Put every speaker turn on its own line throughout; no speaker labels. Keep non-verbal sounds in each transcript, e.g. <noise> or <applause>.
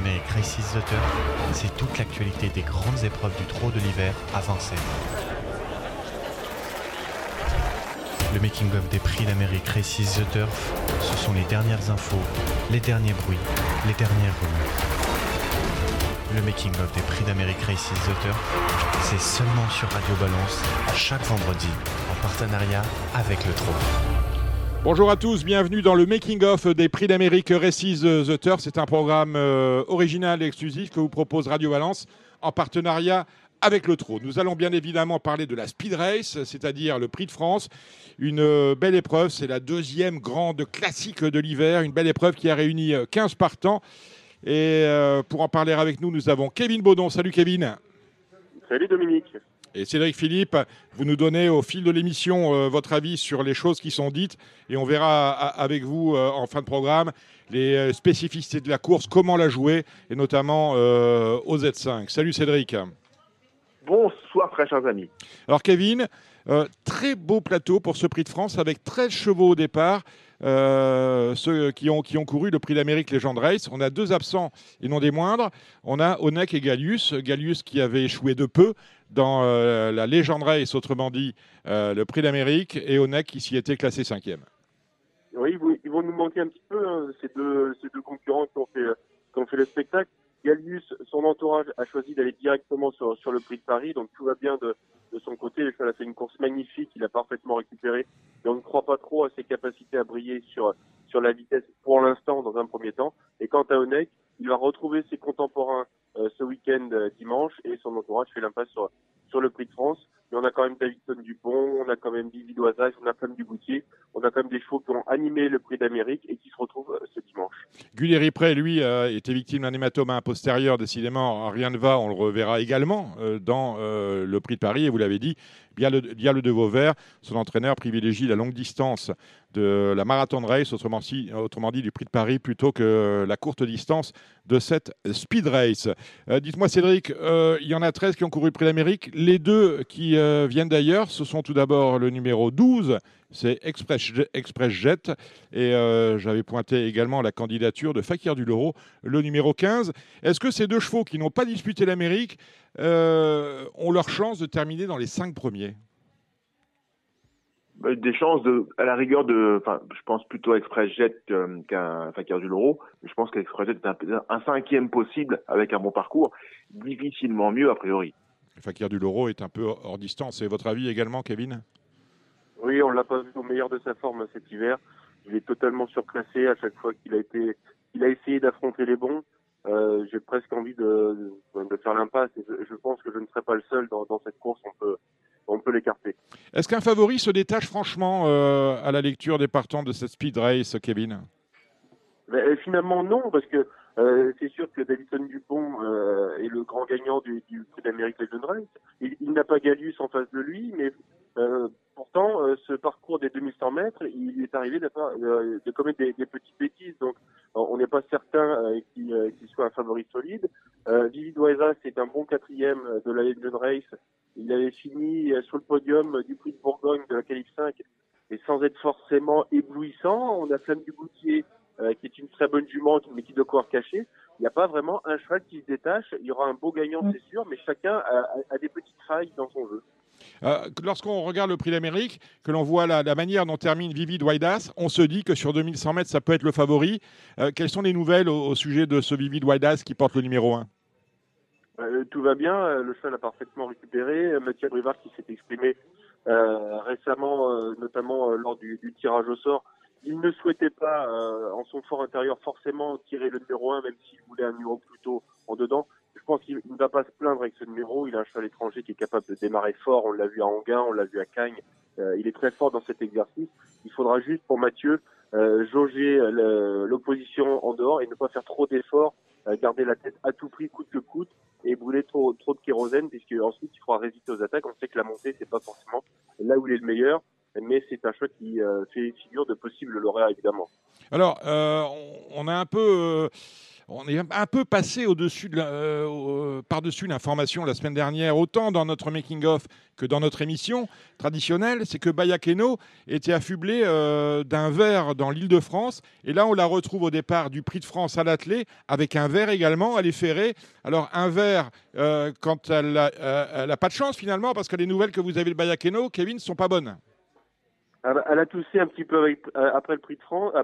Turf, c'est toute l'actualité des grandes épreuves du trot de l'hiver à Vincennes. Le making-of des prix d'Amérique Races the Turf, ce sont les dernières infos, les derniers bruits, les dernières rumeurs. Le making-of des prix d'Amérique Races the Turf, c'est seulement sur Radio Balance, chaque vendredi, en partenariat avec le trot.
Bonjour à tous, bienvenue dans le Making of des Prix d'Amérique Races The Turf. C'est un programme euh, original et exclusif que vous propose Radio Valence en partenariat avec le trot. Nous allons bien évidemment parler de la Speed Race, c'est-à-dire le Prix de France. Une euh, belle épreuve, c'est la deuxième grande classique de l'hiver, une belle épreuve qui a réuni euh, 15 partants. Et euh, pour en parler avec nous, nous avons Kevin Baudon. Salut Kevin.
Salut Dominique.
Et Cédric Philippe, vous nous donnez au fil de l'émission euh, votre avis sur les choses qui sont dites et on verra avec vous euh, en fin de programme les euh, spécificités de la course, comment la jouer et notamment euh, au Z5. Salut Cédric.
Bonsoir très chers amis.
Alors Kevin, très beau plateau pour ce prix de France avec 13 chevaux au départ. euh, ceux qui ont, qui ont couru le prix d'Amérique Legend Race. On a deux absents et non des moindres. On a Onek et Gallius. Gallius qui avait échoué de peu dans euh, la Legend Race, autrement dit euh, le prix d'Amérique, et Onek qui s'y était classé cinquième.
Oui, ils vont, nous manquer un petit peu, hein, ces, deux, concurrents qui ont fait, le spectacle. Gallius, son entourage, a choisi d'aller directement sur, le prix de Paris, donc tout va bien de, de son côté. Le cheval a fait une course magnifique, il a parfaitement récupéré. Et on ne croit pas trop à ses capacités à briller sur, sur la vitesse pour l'instant, dans un premier temps. Et quant à Onek, il va retrouver ses contemporains euh, ce week-end euh, dimanche et son entourage fait l'impasse sur, sur le prix de France. Mais on a quand même Davidson Dupont, on a quand même Vivi Doisage, on a Femme du Goutier, on a quand même des chevaux qui ont animé le prix d'Amérique et qui se retrouvent euh, ce dimanche.
Gullieri Pré, lui, euh, était victime d'un hématome postérieur. Décidément, rien ne va. On le reverra également euh, dans le prix de Paris. Et vous l'avez dit, Diable de Vauvert, son entraîneur privilégie la longue distance de la marathon race, autrement, dit du prix de Paris, plutôt que la courte distance de cette speed race. Euh, Dites-moi, Cédric, euh, il y en a 13 qui ont couru le prix d'Amérique. Les deux qui euh, viennent d'ailleurs, ce sont tout d'abord le numéro 12, c'est Express, Express Jet. Et j'avais pointé également la candidature de Fakir du Loro, le numéro 15. Est-ce que ces deux chevaux qui n'ont pas disputé l'Amérique ont leur chance de terminer dans les cinq premiers?
Des chances de, à la rigueur de, enfin, je pense plutôt à Express Jet euh, qu'un Fakir du Loro. Mais je pense qu'Express Jet est un, un cinquième possible avec un bon parcours, difficilement mieux a priori.
Fakir du Loro est un peu hors distance. C'est votre avis également, Kevin?
Oui, on l'a pas vu au meilleur de sa forme cet hiver. Il est totalement surclassé à chaque fois qu'il a été, il a essayé d'affronter les bons. Euh, J'ai presque envie de, de, de faire l'impasse. Et je, je pense que je ne serai pas le seul dans, dans cette course. On peut, on peut l'écarter.
Est-ce qu'un favori se détache franchement euh, à la lecture des partants de cette speed race, Kevin?
Mais, euh, finalement non, parce que euh, c'est sûr que Davidson Dupont euh, est le grand gagnant du, du Prix d'Amérique Legend Race. Il, il n'a pas Gallius en face de lui, mais pourtant, euh, ce parcours des 2100 mètres, il est arrivé de, euh, de commettre des, des petites bêtises. Donc, euh, on n'est pas certain euh, qu'il soit un favori solide. Euh, Vivi c'est un bon quatrième de la Legend Race. Il avait fini sur le podium du Prix de Bourgogne de la Calif 5 et sans être forcément éblouissant. On a Flamme du Goutier euh, qui est une très bonne jument, mais qui doit courir caché. Il n'y a pas vraiment un cheval qui se détache. Il y aura un beau gagnant, c'est sûr, mais chacun a, a- a des petites failles dans son jeu.
Euh, Lorsqu'on regarde le prix d'Amérique, que l'on voit la, manière dont termine Vivid Waidas, on se dit que sur 2100 mètres, ça peut être le favori. Euh, quelles sont les nouvelles au, sujet de ce Vivid Waidas qui porte le numéro 1
Euh, tout va bien, le cheval a parfaitement récupéré. Mathieu Brivard qui s'est exprimé récemment, notamment lors du, du tirage au sort, il ne souhaitait pas, en son fort intérieur, forcément tirer le numéro 1, même s'il voulait un numéro plutôt en dedans. Qu'il ne va pas se plaindre avec ce numéro. Il a un cheval étranger qui est capable de démarrer fort. On l'a vu à Anguin, on l'a vu à Cagnes. Euh, il est très fort dans cet exercice. Il faudra juste pour Mathieu euh, jauger euh, l'opposition en dehors et ne pas faire trop d'efforts, garder la tête à tout prix, coûte que coûte, et brûler trop, de kérosène, puisque ensuite il faudra résister aux attaques. On sait que la montée, c'est pas forcément là où il est le meilleur, mais c'est un choix qui fait figure de possible lauréat, évidemment.
Alors, on a un peu. Euh, on est un peu passé de euh, par-dessus l'information la semaine dernière, autant dans notre making-of que dans notre émission traditionnelle. C'est que Bayakeno était affublé euh, d'un verre dans l'île de France. Et là, on la retrouve au départ du Prix de France à l'athlé, avec un verre également. Elle est ferrée. Alors, un verre, euh, quand elle n'a pas de chance finalement, parce que les nouvelles que vous avez de Bayakeno, Kevin, ne sont pas bonnes.
Elle a toussé un petit peu après le prix de France,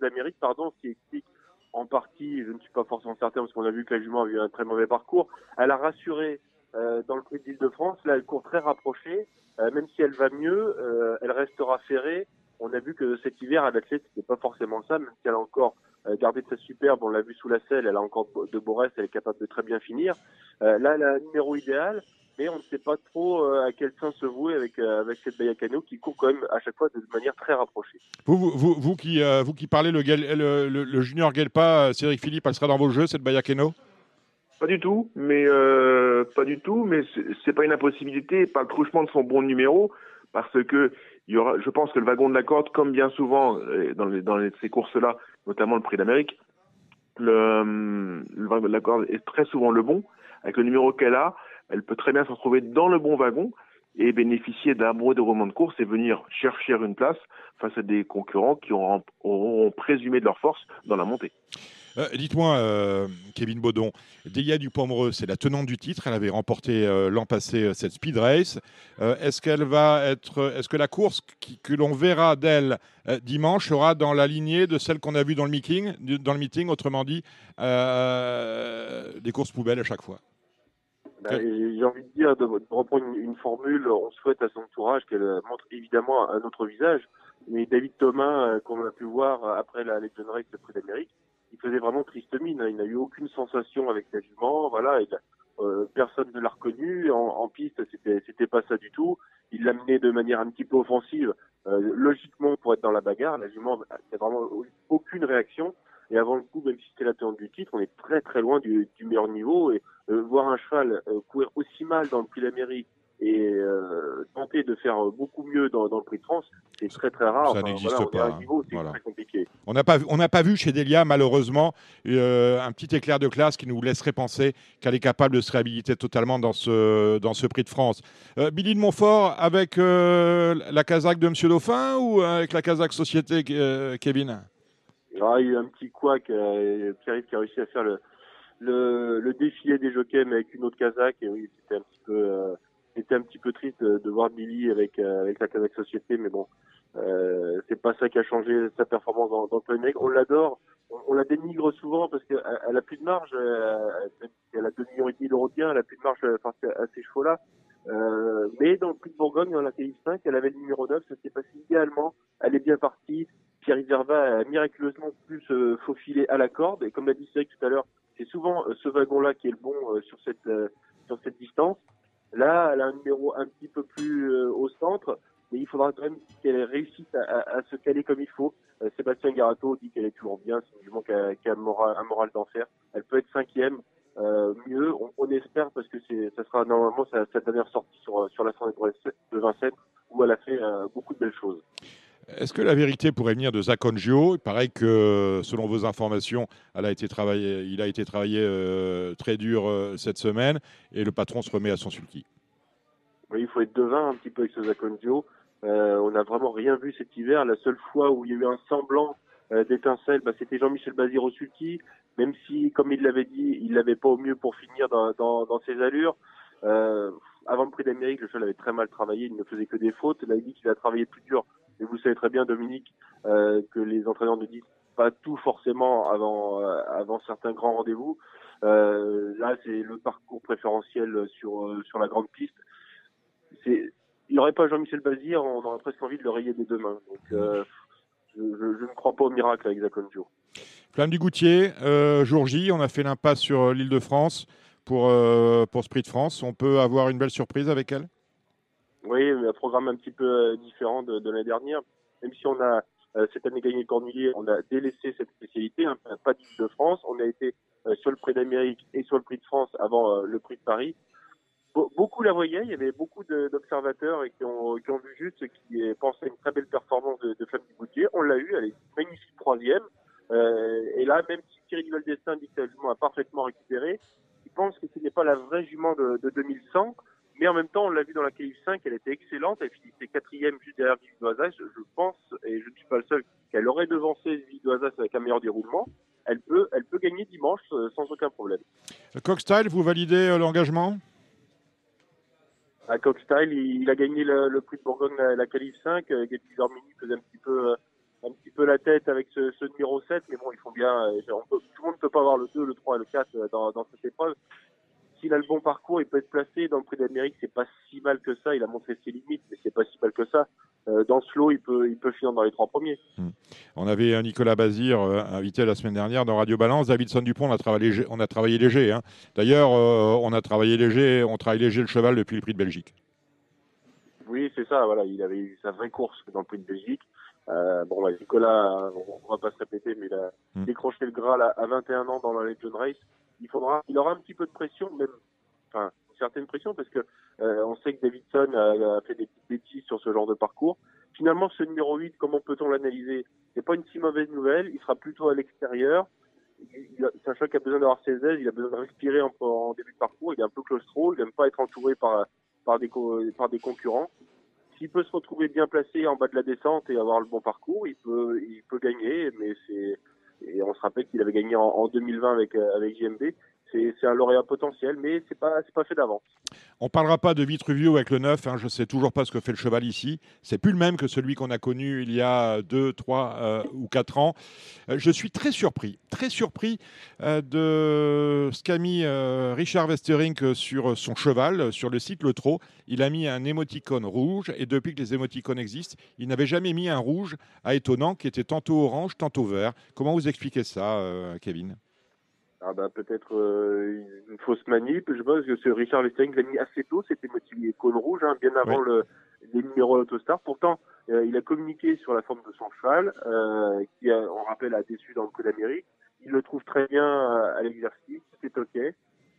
d'Amérique, pardon, ce qui explique en partie, je ne suis pas forcément certain parce qu'on a vu que la jument a eu un très mauvais parcours. Elle a rassuré euh, dans le prix d'Île-de-France. Là, elle court très rapprochée. Euh, même si elle va mieux, euh, elle restera ferrée. On a vu que cet hiver, à l'athlète, c'était pas forcément ça, même si elle a encore gardé de sa superbe. On l'a vu sous la selle, elle a encore de beaux restes, elle est capable de très bien finir. là, elle a un numéro idéal mais on ne sait pas trop à quel fin se vouer avec, avec cette Bayakano qui court quand même à chaque fois de manière très rapprochée.
Vous, vous, vous, qui, vous qui parlez le, le, le, junior Gelpa, Cédric Philippe, elle sera dans vos jeux, cette Bayakeno
pas du tout, mais euh, pas du tout, mais c'est pas une impossibilité, pas le truchement de son bon numéro, parce que il y aura, je pense que le wagon de la corde, comme bien souvent euh, dans, les, dans ces courses-là, notamment le Prix d'Amérique, le, le wagon de la corde est très souvent le bon. Avec le numéro qu'elle a, elle peut très bien se retrouver dans le bon wagon et bénéficier d'un beau déroulement de course et venir chercher une place face à des concurrents qui auront, présumé de leur force dans la montée.
Euh, dites-moi, euh, Kevin Baudon, Delia Dupomereux, c'est la tenante du titre. Elle avait remporté euh, l'an passé cette speed race. est-ce qu'elle est-ce que la course que l'on verra d'elle dimanche sera dans la lignée de celle qu'on a vue dans le meeting, autrement dit, des courses poubelles à chaque fois?
Bah, J'ai envie de dire, de, reprendre une, formule, on souhaite à son entourage qu'elle montre évidemment un autre visage. Mais David Thomas, qu'on a pu voir après la Legend Race de Prix d'Amérique, il faisait vraiment triste mine. Hein. Il n'a eu aucune sensation avec la jument. Voilà, euh, personne ne l'a reconnu en, en piste. C'était, c'était pas ça du tout. Il l'a mené de manière un petit peu offensive, euh, logiquement pour être dans la bagarre. La jument n'a vraiment aucune réaction. Et avant le coup, même si c'était la tenante du titre, on est très très loin du, du meilleur niveau. Et euh, voir un cheval courir aussi mal dans le Prix d'Amérique et euh, tenter de faire beaucoup mieux dans, le Prix de France, c'est très très rare.
Ça n'existe pas. Hein. très compliqué. On n'a pas, on pas vu chez Delia, malheureusement, euh, un petit éclair de classe qui nous laisserait penser qu'elle est capable de se réhabiliter totalement dans ce, dans ce Prix de France. Euh, Billy de Montfort avec la casaque de Monsieur Dauphin ou avec la casaque Société, Kevin?
Il y a eu un petit couac, Pierre qui a réussi à faire le, défilé des jockeys mais avec une autre casaque et oui c'était un petit peu c'était un petit peu triste de, voir Billy avec euh, avec la Kazakh Société, mais bon, euh, c'est pas ça qui a changé sa performance dans, dans le On l'adore, on, la dénigre souvent parce qu'elle elle a plus de marge, elle, elle a 2 millions et demi d'euros de elle a plus de marge face à, ces chevaux-là. Euh, mais dans le prix de Bourgogne, dans la TI 5, elle avait le numéro 9, ça s'est passé idéalement, elle est bien partie. Pierre Verva a miraculeusement pu se faufiler à la corde, et comme l'a dit Cyril tout à l'heure, c'est souvent ce wagon-là qui est le bon sur cette sur cette distance. Là, elle a un numéro un petit peu plus euh, au centre, mais il faudra quand même qu'elle réussisse à, se caler comme il faut. Euh, Sébastien Garato dit qu'elle est toujours bien, c'est du moins qu'elle a un moral, d'enfer. Elle peut être cinquième, euh, mieux, on, espère, parce que ça sera normalement sa, dernière sortie sur, sur la scène de Vincennes, où elle a fait beaucoup de belles choses.
Est-ce que la vérité pourrait venir de Zakonjo Il paraît que, selon vos informations, il a été travaillé euh, très dur euh, cette semaine et le patron se remet à son sulky.
Oui, il faut être devin un petit peu avec ce Zakonjo. Euh, on n'a vraiment rien vu cet hiver. La seule fois où il y a eu un semblant d'étincelle, bah, c'était Jean-Michel Bazir au sulky, même si, comme il l'avait dit, il l'avait pas au mieux pour finir dans, dans ses allures. avant le prix d'Amérique, le cheval avait très mal travaillé, il ne faisait que des fautes. Là, il dit qu'il a travaillé plus dur et vous savez très bien, Dominique, euh, que les entraîneurs ne disent pas tout forcément avant, euh, avant certains grands rendez-vous. Euh, là, c'est le parcours préférentiel sur, sur la grande piste. Il n'y aurait pas Jean-Michel Bazir, on aurait presque envie de le rayer des deux mains. Donc, je, ne crois pas au miracle avec Zaconjo.
Flamme du Goutier, jour J, on a fait l'impasse sur l'île de France pour, pour Sprint France. On peut avoir une belle surprise avec elle?
Oui, un programme un petit peu euh, différent de, de l'année dernière. Même si on a euh, cette année gagné le Cornulier, on a délaissé cette spécialité, hein, pas d'île de France. On a été euh, sur le prix d'Amérique et sur le prix de France avant le prix de Paris. beaucoup la voyaient, il y avait beaucoup d'observateurs qui ont, qui ont vu juste qui pensaient une très belle performance de, de Flamme du Goutier. On l'a eu, elle est magnifique troisième. Euh, et là, même si Thierry Duval Destin dit que la jument a parfaitement récupéré. Il pense que ce n'est pas la vraie jument de, de 2100. Mais en même temps, on l'a vu dans la KF5, elle était excellente. Elle finissait quatrième juste derrière Vividoisas. Je, je pense, et je ne suis pas le seul, qu'elle aurait devancé Vividoisas avec un meilleur déroulement. Elle peut, elle peut gagner dimanche euh, sans aucun problème.
Cockstyle, vous validez euh, l'engagement?
À Cockstyle, il, il a gagné le, le prix de Bourgogne, la, la Calif 5. Euh, Getty Dormini faisait un petit peu, euh, un petit peu la tête avec ce, ce numéro 7, mais bon, ils font bien. on peut- tout le monde ne peut pas avoir le 2, le 3 et le 4 euh, dans, dans cette épreuve. S'il a le bon parcours, il peut être placé dans le prix d'Amérique. C'est pas si mal que ça. Il a montré ses limites, mais c'est pas si mal que ça. Euh, dans ce lot, il peut, il peut finir dans les trois premiers.
On avait un Nicolas Bazir euh, invité la semaine dernière dans Radio Balance. Davidson Dupont, on a travaillé léger. On a travaillé léger hein. D'ailleurs, euh, on a travaillé léger. On travaille léger le cheval depuis le prix de Belgique.
Oui, c'est ça. Voilà, il avait eu sa vraie course dans le prix de Belgique. Euh, bon, bah, Nicolas, on, on va pas se répéter, mais il a
Mm.
décroché le Graal à, à 21 ans dans la Legend Race. Il faudra, il aura un petit peu de pression, même, enfin, une certaine pression, parce que euh, on sait que Davidson a, fait des petites bêtises sur ce genre de parcours. Finalement, ce numéro 8, comment peut-on l'analyser? C'est pas une si mauvaise nouvelle. Il sera plutôt à l'extérieur. C'est un cheval qui a besoin d'avoir ses ailes. Il a besoin de respirer en, en début de parcours. Il est un peu claustro. Il n'aime pas être entouré par par des par des concurrents. S'il peut se retrouver bien placé en bas de la descente et avoir le bon parcours, il peut, il peut gagner. Mais c'est, et on se rappelle qu'il avait gagné en, en 2020 avec euh, avec JMB. C'est, un lauréat potentiel, mais c'est pas, pas fait d'avance.
On parlera pas de Vitruvio avec le 9. Hein. Je sais toujours pas ce que fait le cheval ici. C'est plus le même que celui qu'on a connu il y a 2, 3 ou 4 ans. Euh, je suis très surpris, très surpris euh, de ce qu'a mis euh, Richard Westerink sur son cheval, euh, sur le site Le Trot. Il a mis un émoticône rouge et depuis que les émoticônes existent, il n'avait jamais mis un rouge à étonnant qui était tantôt orange, tantôt vert. Comment vous expliquez ça, euh, Kevin?
Ah bah peut-être euh, une fausse manip. Je pense que ce Richard Westering l'a mis assez tôt. C'était motivé cône rouge, hein, bien avant le, les numéros Autostar. Pourtant, euh, il a communiqué sur la forme de son cheval, euh, qui, a, on rappelle, a déçu dans le Prix d'Amérique. Il le trouve très bien euh, à l'exercice, c'est ok.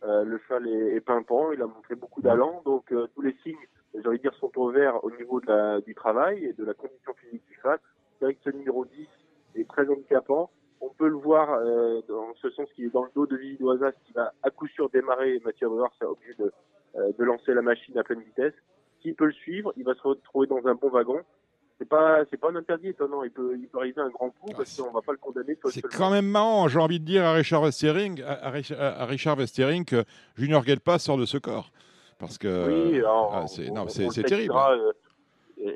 Le cheval est, est pimpant, il a montré beaucoup d'allant, donc tous les signes, j'ai envie de dire, sont au vert au niveau de la, du travail et de la condition physique du cheval. C'est vrai que ce numéro 10 est très handicapant. Peut le voir euh, dans ce sens qu'il est dans le dos de Vivi Doisas, qui va à coup sûr démarrer. Mathieu Bauer sera obligé de, euh, de lancer la machine à pleine vitesse. S'il peut le suivre, il va se retrouver dans un bon wagon. C'est pas, c'est pas un interdit étonnant. Il peut, il peut arriver un grand coup
Ah,
parce qu'on va pas le condamner.
C'est quand même marrant, j'ai envie de dire à Richard Westering, à, à Rich- à Richard Westering que Junior Gelpa sort de ce corps. Parce que
Oui, alors,
ah, c'est terrible.
euh,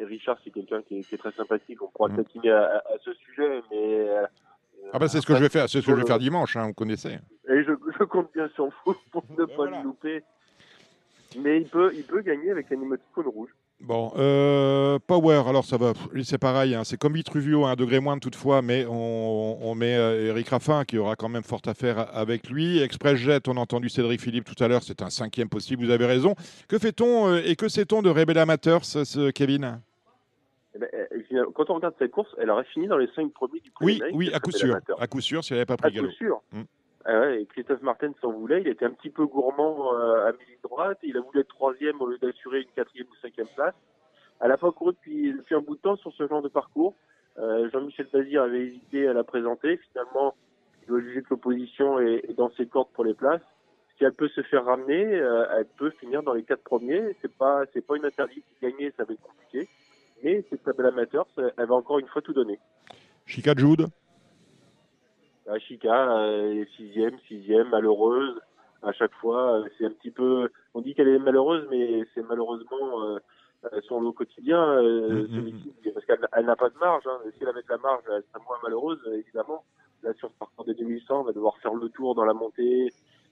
Richard, c'est quelqu'un qui, est- qui est très sympathique. On pourra
Mm.
le à- à ce sujet, mais. Euh,
Ah bah c'est ce que je vais faire, c'est ce que je vais
euh,
faire dimanche, hein, vous connaissez.
Et je, je compte bien sur vous <laughs> pour ne pas
Voilà.
le louper. Mais il peut, il peut gagner avec un émoticône rouge.
Bon, euh, Power, alors ça va, c'est pareil, hein, c'est comme Vitruvio, un degré moins toutefois, mais on, on met euh, Eric Raffin qui aura quand même fort à faire avec lui. Express Jet, on a entendu Cédric Philippe tout à l'heure, c'est un cinquième possible, vous avez raison. Que fait-on euh, et que sait-on de Rebel Amateurs, ce Kevin?
Eh ben, finalement, quand on regarde cette course, elle aurait fini dans les cinq premiers du Prix
Oui, oui, à coup sûr, à coup sûr, s'il n'avait pas
À
pris
coup
galop.
sûr.
Mm.
Ah et Christophe Martin s'en voulait. Il était un petit peu gourmand euh, à mi droite. Il a voulu être troisième au lieu d'assurer une quatrième ou cinquième place. Elle n'a pas couru depuis, depuis un bout de temps sur ce genre de parcours. Euh, Jean-Michel Bazir avait hésité à la présenter. Finalement, il doit juger que l'opposition est, est dans ses cordes pour les places. Si elle peut se faire ramener, euh, elle peut finir dans les quatre premiers. C'est pas, c'est pas une interdite. Gagner, ça va être compliqué. Mais c'est très belle amateur. Elle va encore une fois tout donner.
Chica Jude,
La Chica, euh, sixième, sixième, malheureuse. À chaque fois, euh, c'est un petit peu. On dit qu'elle est malheureuse, mais c'est malheureusement euh, son lot quotidien.
Mhm,
celui-ci, parce qu'elle elle n'a pas de marge. Hein. Si elle avait de la marge, elle serait moins malheureuse, évidemment. Là, sur ce parcours des 2100, elle va devoir faire le tour dans la montée,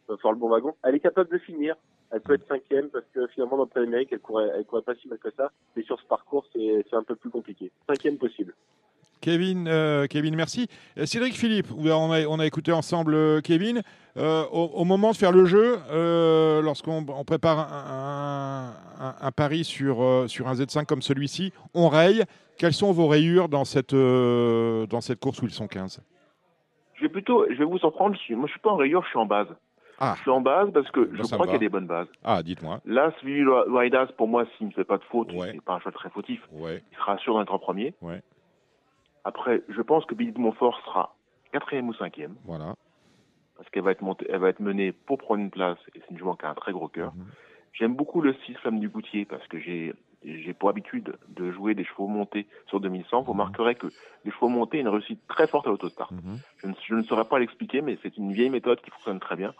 faire le bon wagon. Elle est capable de finir. Elle peut être cinquième parce que finalement, dans le Prix elle courait, elle courait pas si mal que ça. Mais sur ce parcours, c'est un peu plus compliqué. Cinquième possible.
Kevin, euh, Kevin, merci. Euh, Cédric Philippe, on a, on a écouté ensemble euh, Kevin. Euh, au, au moment de faire le jeu, euh, lorsqu'on on prépare un, un- un pari sur, sur un Z5 comme celui-ci, on raye. Quelles sont vos rayures dans cette, euh, dans cette course où ils sont 15
Je vais plutôt, je vais vous je suis- Moi, je suis pas en rayure, je suis en base.
Ah,
Je suis en base parce que
Bah,
je crois qu'il y a des bonnes bases.
ah dites-moi.
Là, celui de Waidas, pour moi, s'il ne fait pas de faute,
Ouais.
c'est pas un choix très fautif.
Ouais,
Il sera sûr d'être en premier.
Ouais.
Après, je pense que Billy de Montfort sera quatrième ou cinquième.
voilà.
parce qu'elle va être montée, elle va être menée pour prendre une place et c'est une jument qui a un très gros cœur.
Mhm.
J'aime beaucoup le 6 Flamme du Goutier parce que j'ai j'ai pour habitude de jouer des chevaux montés sur 2100. Vous
Mhm.
remarquerez que les chevaux montés ont une réussite très forte à l'autostart.
Mhm.
Je ne saurais pas l'expliquer, mais c'est une vieille méthode qui fonctionne très bien.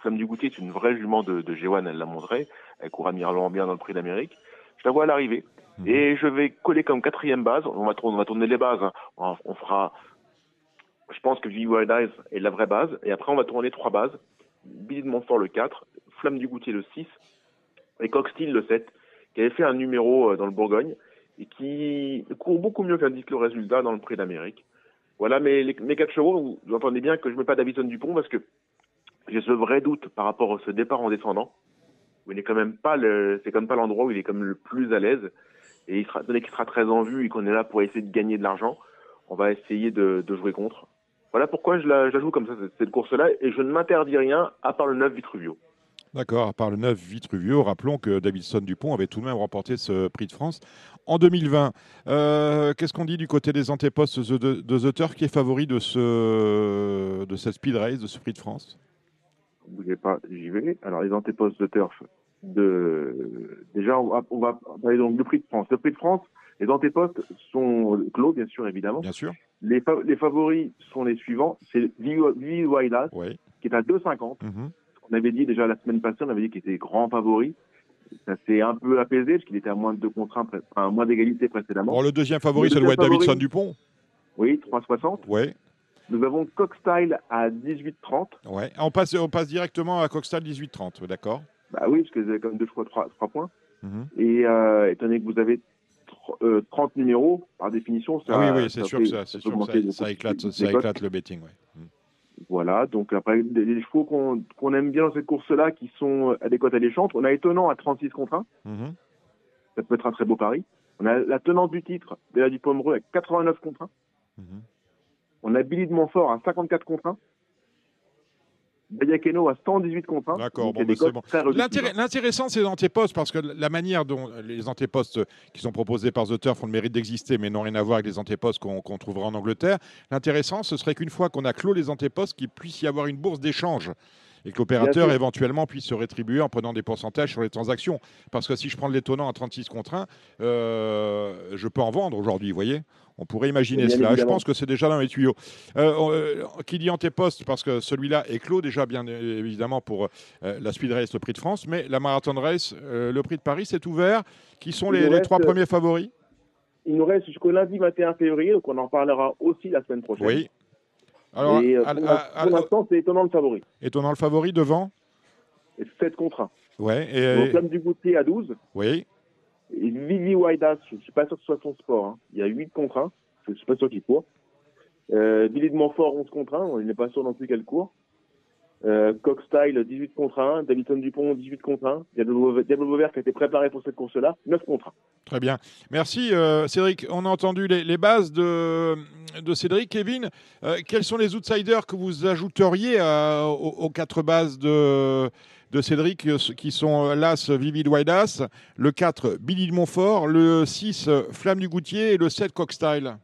Flamme du Goutier est une vraie jument de, de G1, elle l'a montré. Elle court admirablement bien dans le prix d'Amérique. Je la vois à l'arrivée.
Mhm.
Et je vais coller comme quatrième base. On va, tourner, on va tourner les bases. hein. On, on fera. Je pense que Vivi Wild Eyes est la vraie base. Et après, on va tourner trois bases. Billy de Montfort le 4, Flamme du Goutier le 6 et Coxsteel le 7, qui avait fait un numéro euh, dans le Bourgogne et qui court beaucoup mieux qu'indique le résultat dans le prix d'Amérique. Voilà mes, les- mes quatre chevaux. Vous, vous entendez bien que je ne mets pas Davison Dupont parce que j'ai ce vrai doute par rapport à ce départ en descendant. Où il est quand même pas le, c'est pas l'endroit où il est comme le plus à l'aise. Et il sera, donné qu'il sera très en vue et qu'on est là pour essayer de gagner de l'argent, on va essayer de, jouer contre. Voilà pourquoi je la, joue comme ça, cette- course-là, et je ne m'interdis rien à part le 9 Vitruvio.
D'accord, à part le 9 Vitruvio, rappelons que Davidson Dupont avait tout de même remporté ce prix de France en 2020. Euh, Qu'est-ce qu'on dit du côté des antépostes de, de, de The Turf qui est favori de, ce, de cette speed race, de ce prix de France?
Bougez pas, j'y vais. Alors, les antépostes de turf, de... déjà, on va, on va parler donc du prix de France. Le prix de France, les antépostes sont clos, bien sûr, évidemment.
Bien sûr.
Les, fa- les favoris sont les suivants. C'est Vivi Wailas,
Oui.
qui est à 2,50.
Mhm.
On avait dit déjà la semaine passée, on avait dit qu'il était grand favori. Ça s'est un peu apaisé, parce qu'il était à moins de deux enfin, moins d'égalité précédemment.
Bon, le deuxième favori,
Le
ça doit être
deuxième
Davidson
favori.
Dupont.
Oui, 3,60.
Oui.
Nous avons Cockstyle à 18,30.
Ouais. On, passe, on passe directement à Coxtal 18-30, d'accord?
Bah oui, parce que vous avez quand même deux fois 3, points.
Mhm.
Et euh, étant donné que vous avez euh, 30 numéros, par définition, ça
Ah oui, oui, c'est sûr
fait-
ça, sûr que ça, ça éclate, éclate le betting. ouais. Mhm.
Voilà, donc après, les, chevaux qu'on qu'on aime bien dans cette course-là, qui sont à des cotes alléchantes, on a étonnant à 36 contre 1,
Mhm.
ça peut être un très beau pari. On a la tenante du titre, Bella du Pomereux, à 89 contre 1.
Mhm.
On a Billy de Montfort à 54 contre 1. Bayakeno à 118 contre 1.
D'accord, bon, bah, c'est bon. L'intéressant, c'est les antépostes, parce que la manière dont les antépostes qui sont proposés par The Turf ont le mérite d'exister, mais n'ont rien à voir avec les antépostes qu'on qu'on trouvera en Angleterre. L'intéressant, ce serait qu'une fois qu'on a clos les antépostes, qu'il puisse y avoir une bourse d'échange et que l'opérateur éventuellement puisse se rétribuer en prenant des pourcentages sur les transactions. Parce que si je prends l'étonnant à 36 contre 1, euh, je peux en vendre aujourd'hui, vous voyez? On pourrait imaginer cela. Je pense que c'est déjà dans les tuyaux. Euh, euh, qui dit antéposte, parce que celui-là est clos déjà, bien évidemment, pour euh, la Speed Race, le Prix de France, mais la Marathon Race, euh, le Prix de Paris, c'est ouvert. Qui sont les, les trois premiers favoris?
Il nous reste jusqu'au lundi 21 février, donc on en parlera aussi la semaine prochaine.
Oui. Alors,
Et, euh,
à-
pour
à-
l'instant, c'est étonnant le favori.
étonnant le favori devant
Et 7 contre 1.
Ouais.
Donc,
Et,
Flamme du Goutier à 12.
oui.
Et Vivi Waidas, je ne suis pas sûr que ce soit son sport. hein. Il y a 8 contre 1. Je ne suis pas sûr qu'il court. Euh, Billy de Montfort, 11 contre 1. On n'est pas sûr non plus qu'elle court. Euh, Cockstyle, 18 contre 1. Davidson Dupont, 18 contre 1. Diablo Vauvert- Diablo Vauvert qui a été préparé pour cette course-là, 9 contre 1.
Très bien. Merci euh, Cédric. On a entendu les, les bases de, de Cédric. Kevin, euh, quels sont les outsiders que vous ajouteriez à- aux, aux quatre bases de, de Cédric euh, qui sont euh, l'As Vivid Widas, le 4 Billy de Montfort, le 6 euh, Flamme du Goutier et le 7 Cockstyle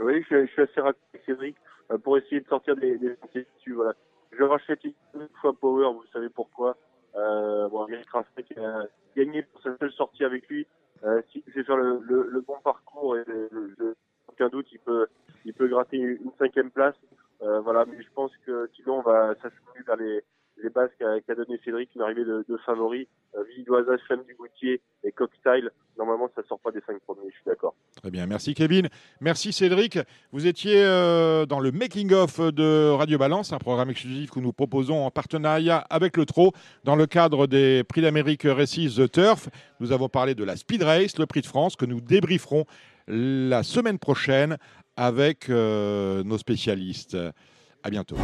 Oui, je, je suis assez rapide, Cédric, euh, pour essayer de sortir des, des dessus. Voilà. Je rachète une fois Power, vous savez pourquoi. Euh, bon, Eric Rastek a gagné pour sa seule sortie avec lui. Euh, si c'est faire le, bon parcours, et aucun doute, il peut, il peut gratter une cinquième place. Euh, voilà, mais je pense que sinon on va s'acheminer vers les, les bases qu'a qu'a donné Cédric, une arrivée de, de favoris. Euh, Villoisage, Femme du Goutier et Cockstyle. Normalement, ça sort pas des cinq premiers, je suis d'accord.
Très bien, merci Kevin. Merci Cédric. Vous étiez euh, dans le Making of de Radio Balance, un programme exclusif que nous proposons en partenariat avec le TRO dans le cadre des Prix d'Amérique Récits The Turf. Nous avons parlé de la Speed Race, le Prix de France, que nous débrieferons la semaine prochaine avec euh, nos spécialistes. À bientôt.